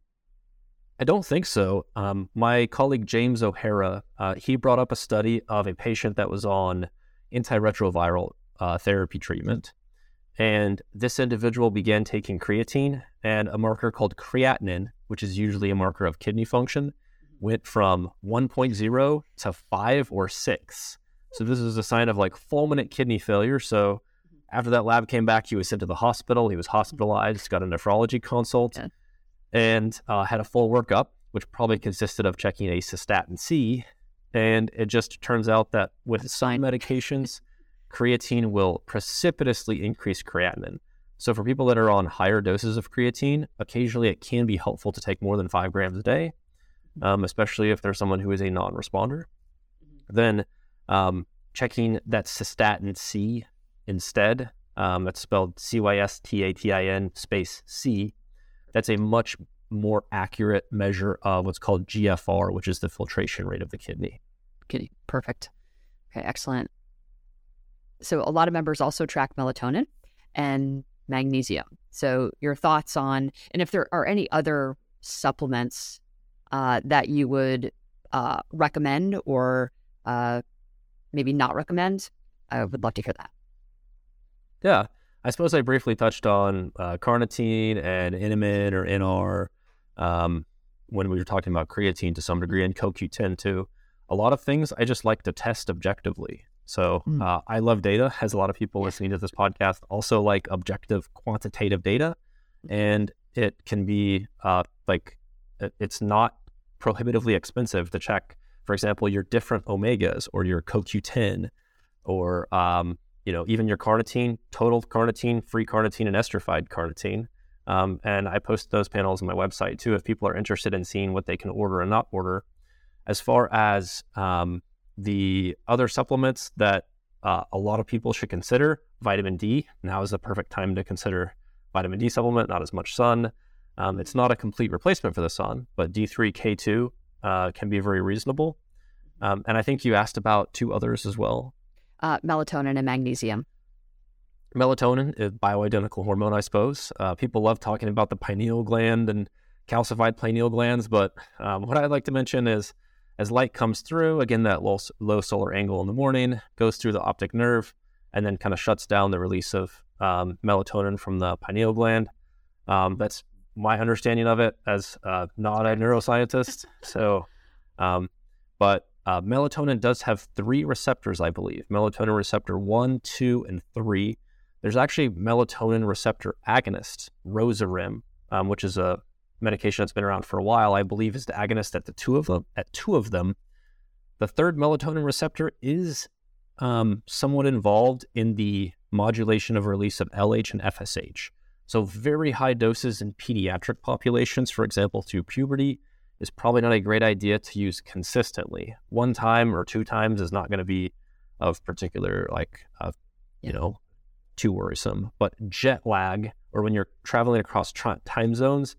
I don't think so. Um, my colleague James O'Hara, uh, he brought up a study of a patient that was on antiretroviral uh, therapy treatment, and this individual began taking creatine and a marker called creatinine, which is usually a marker of kidney function, went from 1.0 to 5 or 6. So this is a sign of like fulminant kidney failure. So after that lab came back, he was sent to the hospital. He was hospitalized, got a nephrology consult, yeah. And uh, had a full workup, which probably consisted of checking a cystatin C. And it just turns out that with some medications, creatine will precipitously increase creatinine. So, for people that are on higher doses of creatine, occasionally it can be helpful to take more than five grams a day, um, especially if there's someone who is a non responder. Mm-hmm. Then, um, checking that cystatin C instead, um, that's spelled C Y S T A T I N space C. That's a much more accurate measure of what's called GFR, which is the filtration rate of the kidney. Kidney, perfect. Okay, excellent. So a lot of members also track melatonin and magnesium. So your thoughts on, and if there are any other supplements uh, that you would uh, recommend or uh, maybe not recommend, I would love to hear that. Yeah, I suppose I briefly touched on uh, carnitine and NMN or NR um, when we were talking about creatine to some degree and CoQ10 too. A lot of things I just like to test objectively. So mm. uh, I love data, as a lot of people listening to this podcast also like objective quantitative data. And it can be uh, like, it's not prohibitively expensive to check, for example, your different omegas or your CoQ10 or, um, you know, even your carnitine, total carnitine, free carnitine, and esterified carnitine. Um, and I post those panels on my website too if people are interested in seeing what they can order and not order. As far as um, the other supplements that uh, a lot of people should consider vitamin D. Now is the perfect time to consider vitamin D supplement, not as much sun. Um, it's not a complete replacement for the sun, but D3, K2 uh, can be very reasonable. Um, and I think you asked about two others as well uh, melatonin and magnesium. Melatonin is bioidentical hormone, I suppose. Uh, people love talking about the pineal gland and calcified pineal glands, but um, what I'd like to mention is as light comes through, again, that low, low solar angle in the morning goes through the optic nerve and then kind of shuts down the release of um, melatonin from the pineal gland. Um, that's my understanding of it as uh, not a neuroscientist. So, um, but uh, melatonin does have three receptors, I believe melatonin receptor one, two, and three. There's actually melatonin receptor agonist, Rozerem, um, which is a medication that's been around for a while, I believe is the agonist at the two of them. At two of them, the third melatonin receptor is um, somewhat involved in the modulation of release of LH and FSH. So very high doses in pediatric populations, for example, through puberty, is probably not a great idea to use consistently. One time or two times is not going to be of particular like uh, you know too worrisome. But jet lag, or when you're traveling across tra- time zones,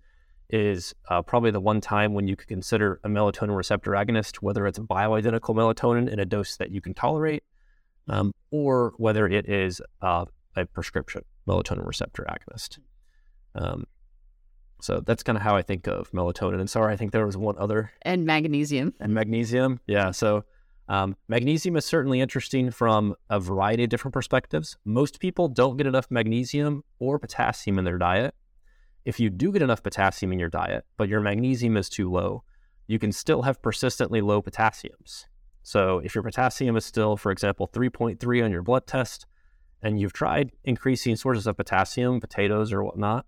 is uh, probably the one time when you could consider a melatonin receptor agonist, whether it's a bioidentical melatonin in a dose that you can tolerate, um, or whether it is uh, a prescription melatonin receptor agonist. Um, so that's kind of how I think of melatonin. And sorry, I think there was one other. And magnesium. And magnesium. Yeah. So um, magnesium is certainly interesting from a variety of different perspectives. Most people don't get enough magnesium or potassium in their diet if you do get enough potassium in your diet, but your magnesium is too low, you can still have persistently low potassiums. So if your potassium is still, for example, 3.3 on your blood test, and you've tried increasing sources of potassium, potatoes or whatnot,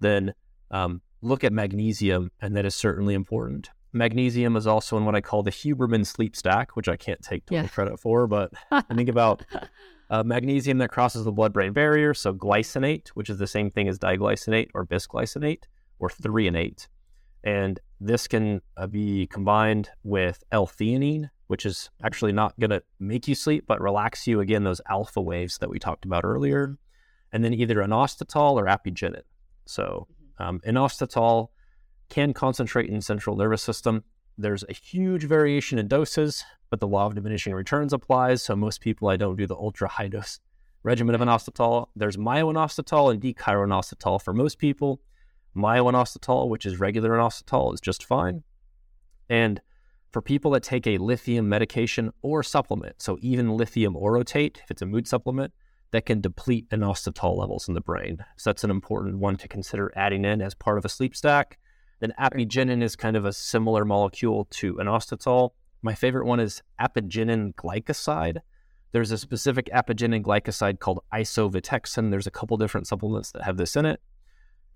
then um, look at magnesium, and that is certainly important. Magnesium is also in what I call the Huberman sleep stack, which I can't take total yeah. credit for, but I think about uh, magnesium that crosses the blood brain barrier. So glycinate, which is the same thing as diglycinate or bisglycinate, or threonate. And this can uh, be combined with L-theanine, which is actually not going to make you sleep, but relax you again, those alpha waves that we talked about earlier. And then either inositol or apigenin. So. Um, can concentrate in central nervous system. There's a huge variation in doses, but the law of diminishing returns applies. So most people, I don't do the ultra high dose regimen of inositol. There's myo-inositol and D-chiroinositol for most people. Myo-inositol, which is regular inositol, is just fine. And for people that take a lithium medication or supplement, so even lithium orotate, if it's a mood supplement, that can deplete inositol levels in the brain. So that's an important one to consider adding in as part of a sleep stack. Then apigenin is kind of a similar molecule to inositol. My favorite one is apigenin glycoside. There's a specific apigenin glycoside called isovitexin. There's a couple different supplements that have this in it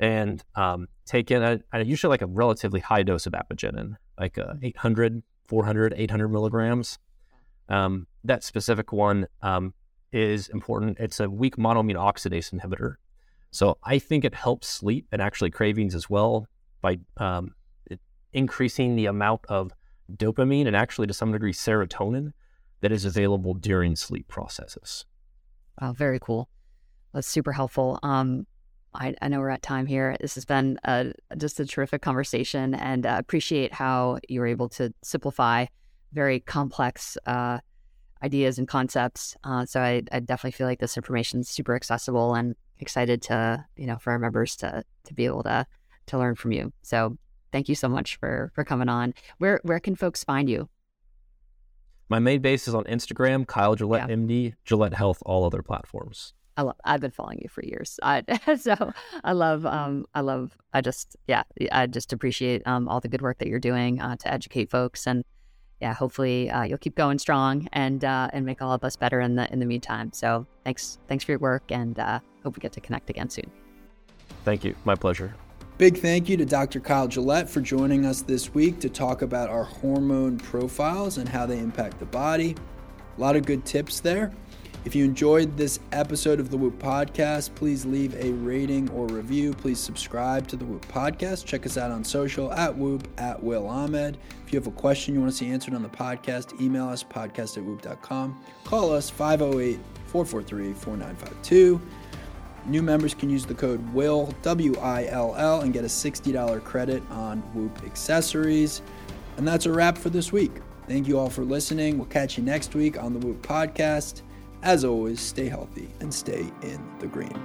and um, take in a, a, usually like a relatively high dose of apigenin, like uh, 800, 400, 800 milligrams. Um, that specific one um, is important. It's a weak monoamine oxidase inhibitor. So I think it helps sleep and actually cravings as well by um, increasing the amount of dopamine and actually to some degree serotonin that is available during sleep processes. Wow, very cool. That's super helpful. Um, I, I, know we're at time here. This has been just a terrific conversation, and uh, appreciate how you were able to simplify very complex uh, ideas and concepts. Uh, so I, I, definitely feel like this information is super accessible, and excited to you know for our members to to be able to to learn from you. So thank you so much for for coming on. Where where can folks find you? My main base is on Instagram, Kyle Gillett yeah. MD, Gillett Health, all other platforms. I love. I've been following you for years. I, so I love. Um, I love. I just. Yeah. I just appreciate um, all the good work that you're doing uh, to educate folks, and yeah, hopefully uh, you'll keep going strong and uh, and make all of us better in the in the meantime. So thanks. Thanks for your work, and uh, hope we get to connect again soon. Thank you. My pleasure. Big thank you to Dr. Kyle Gillett for joining us this week to talk about our hormone profiles and how they impact the body. A lot of good tips there. If you enjoyed this episode of the Whoop Podcast, please leave a rating or review. Please subscribe to the Whoop Podcast. Check us out on social at Whoop at Will Ahmed. If you have a question you want to see answered on the podcast, email us podcast at whoop.com. Call us 508 443 4952. New members can use the code WILL, W I L L, and get a $60 credit on Whoop accessories. And that's a wrap for this week. Thank you all for listening. We'll catch you next week on the Whoop Podcast. As always, stay healthy and stay in the green.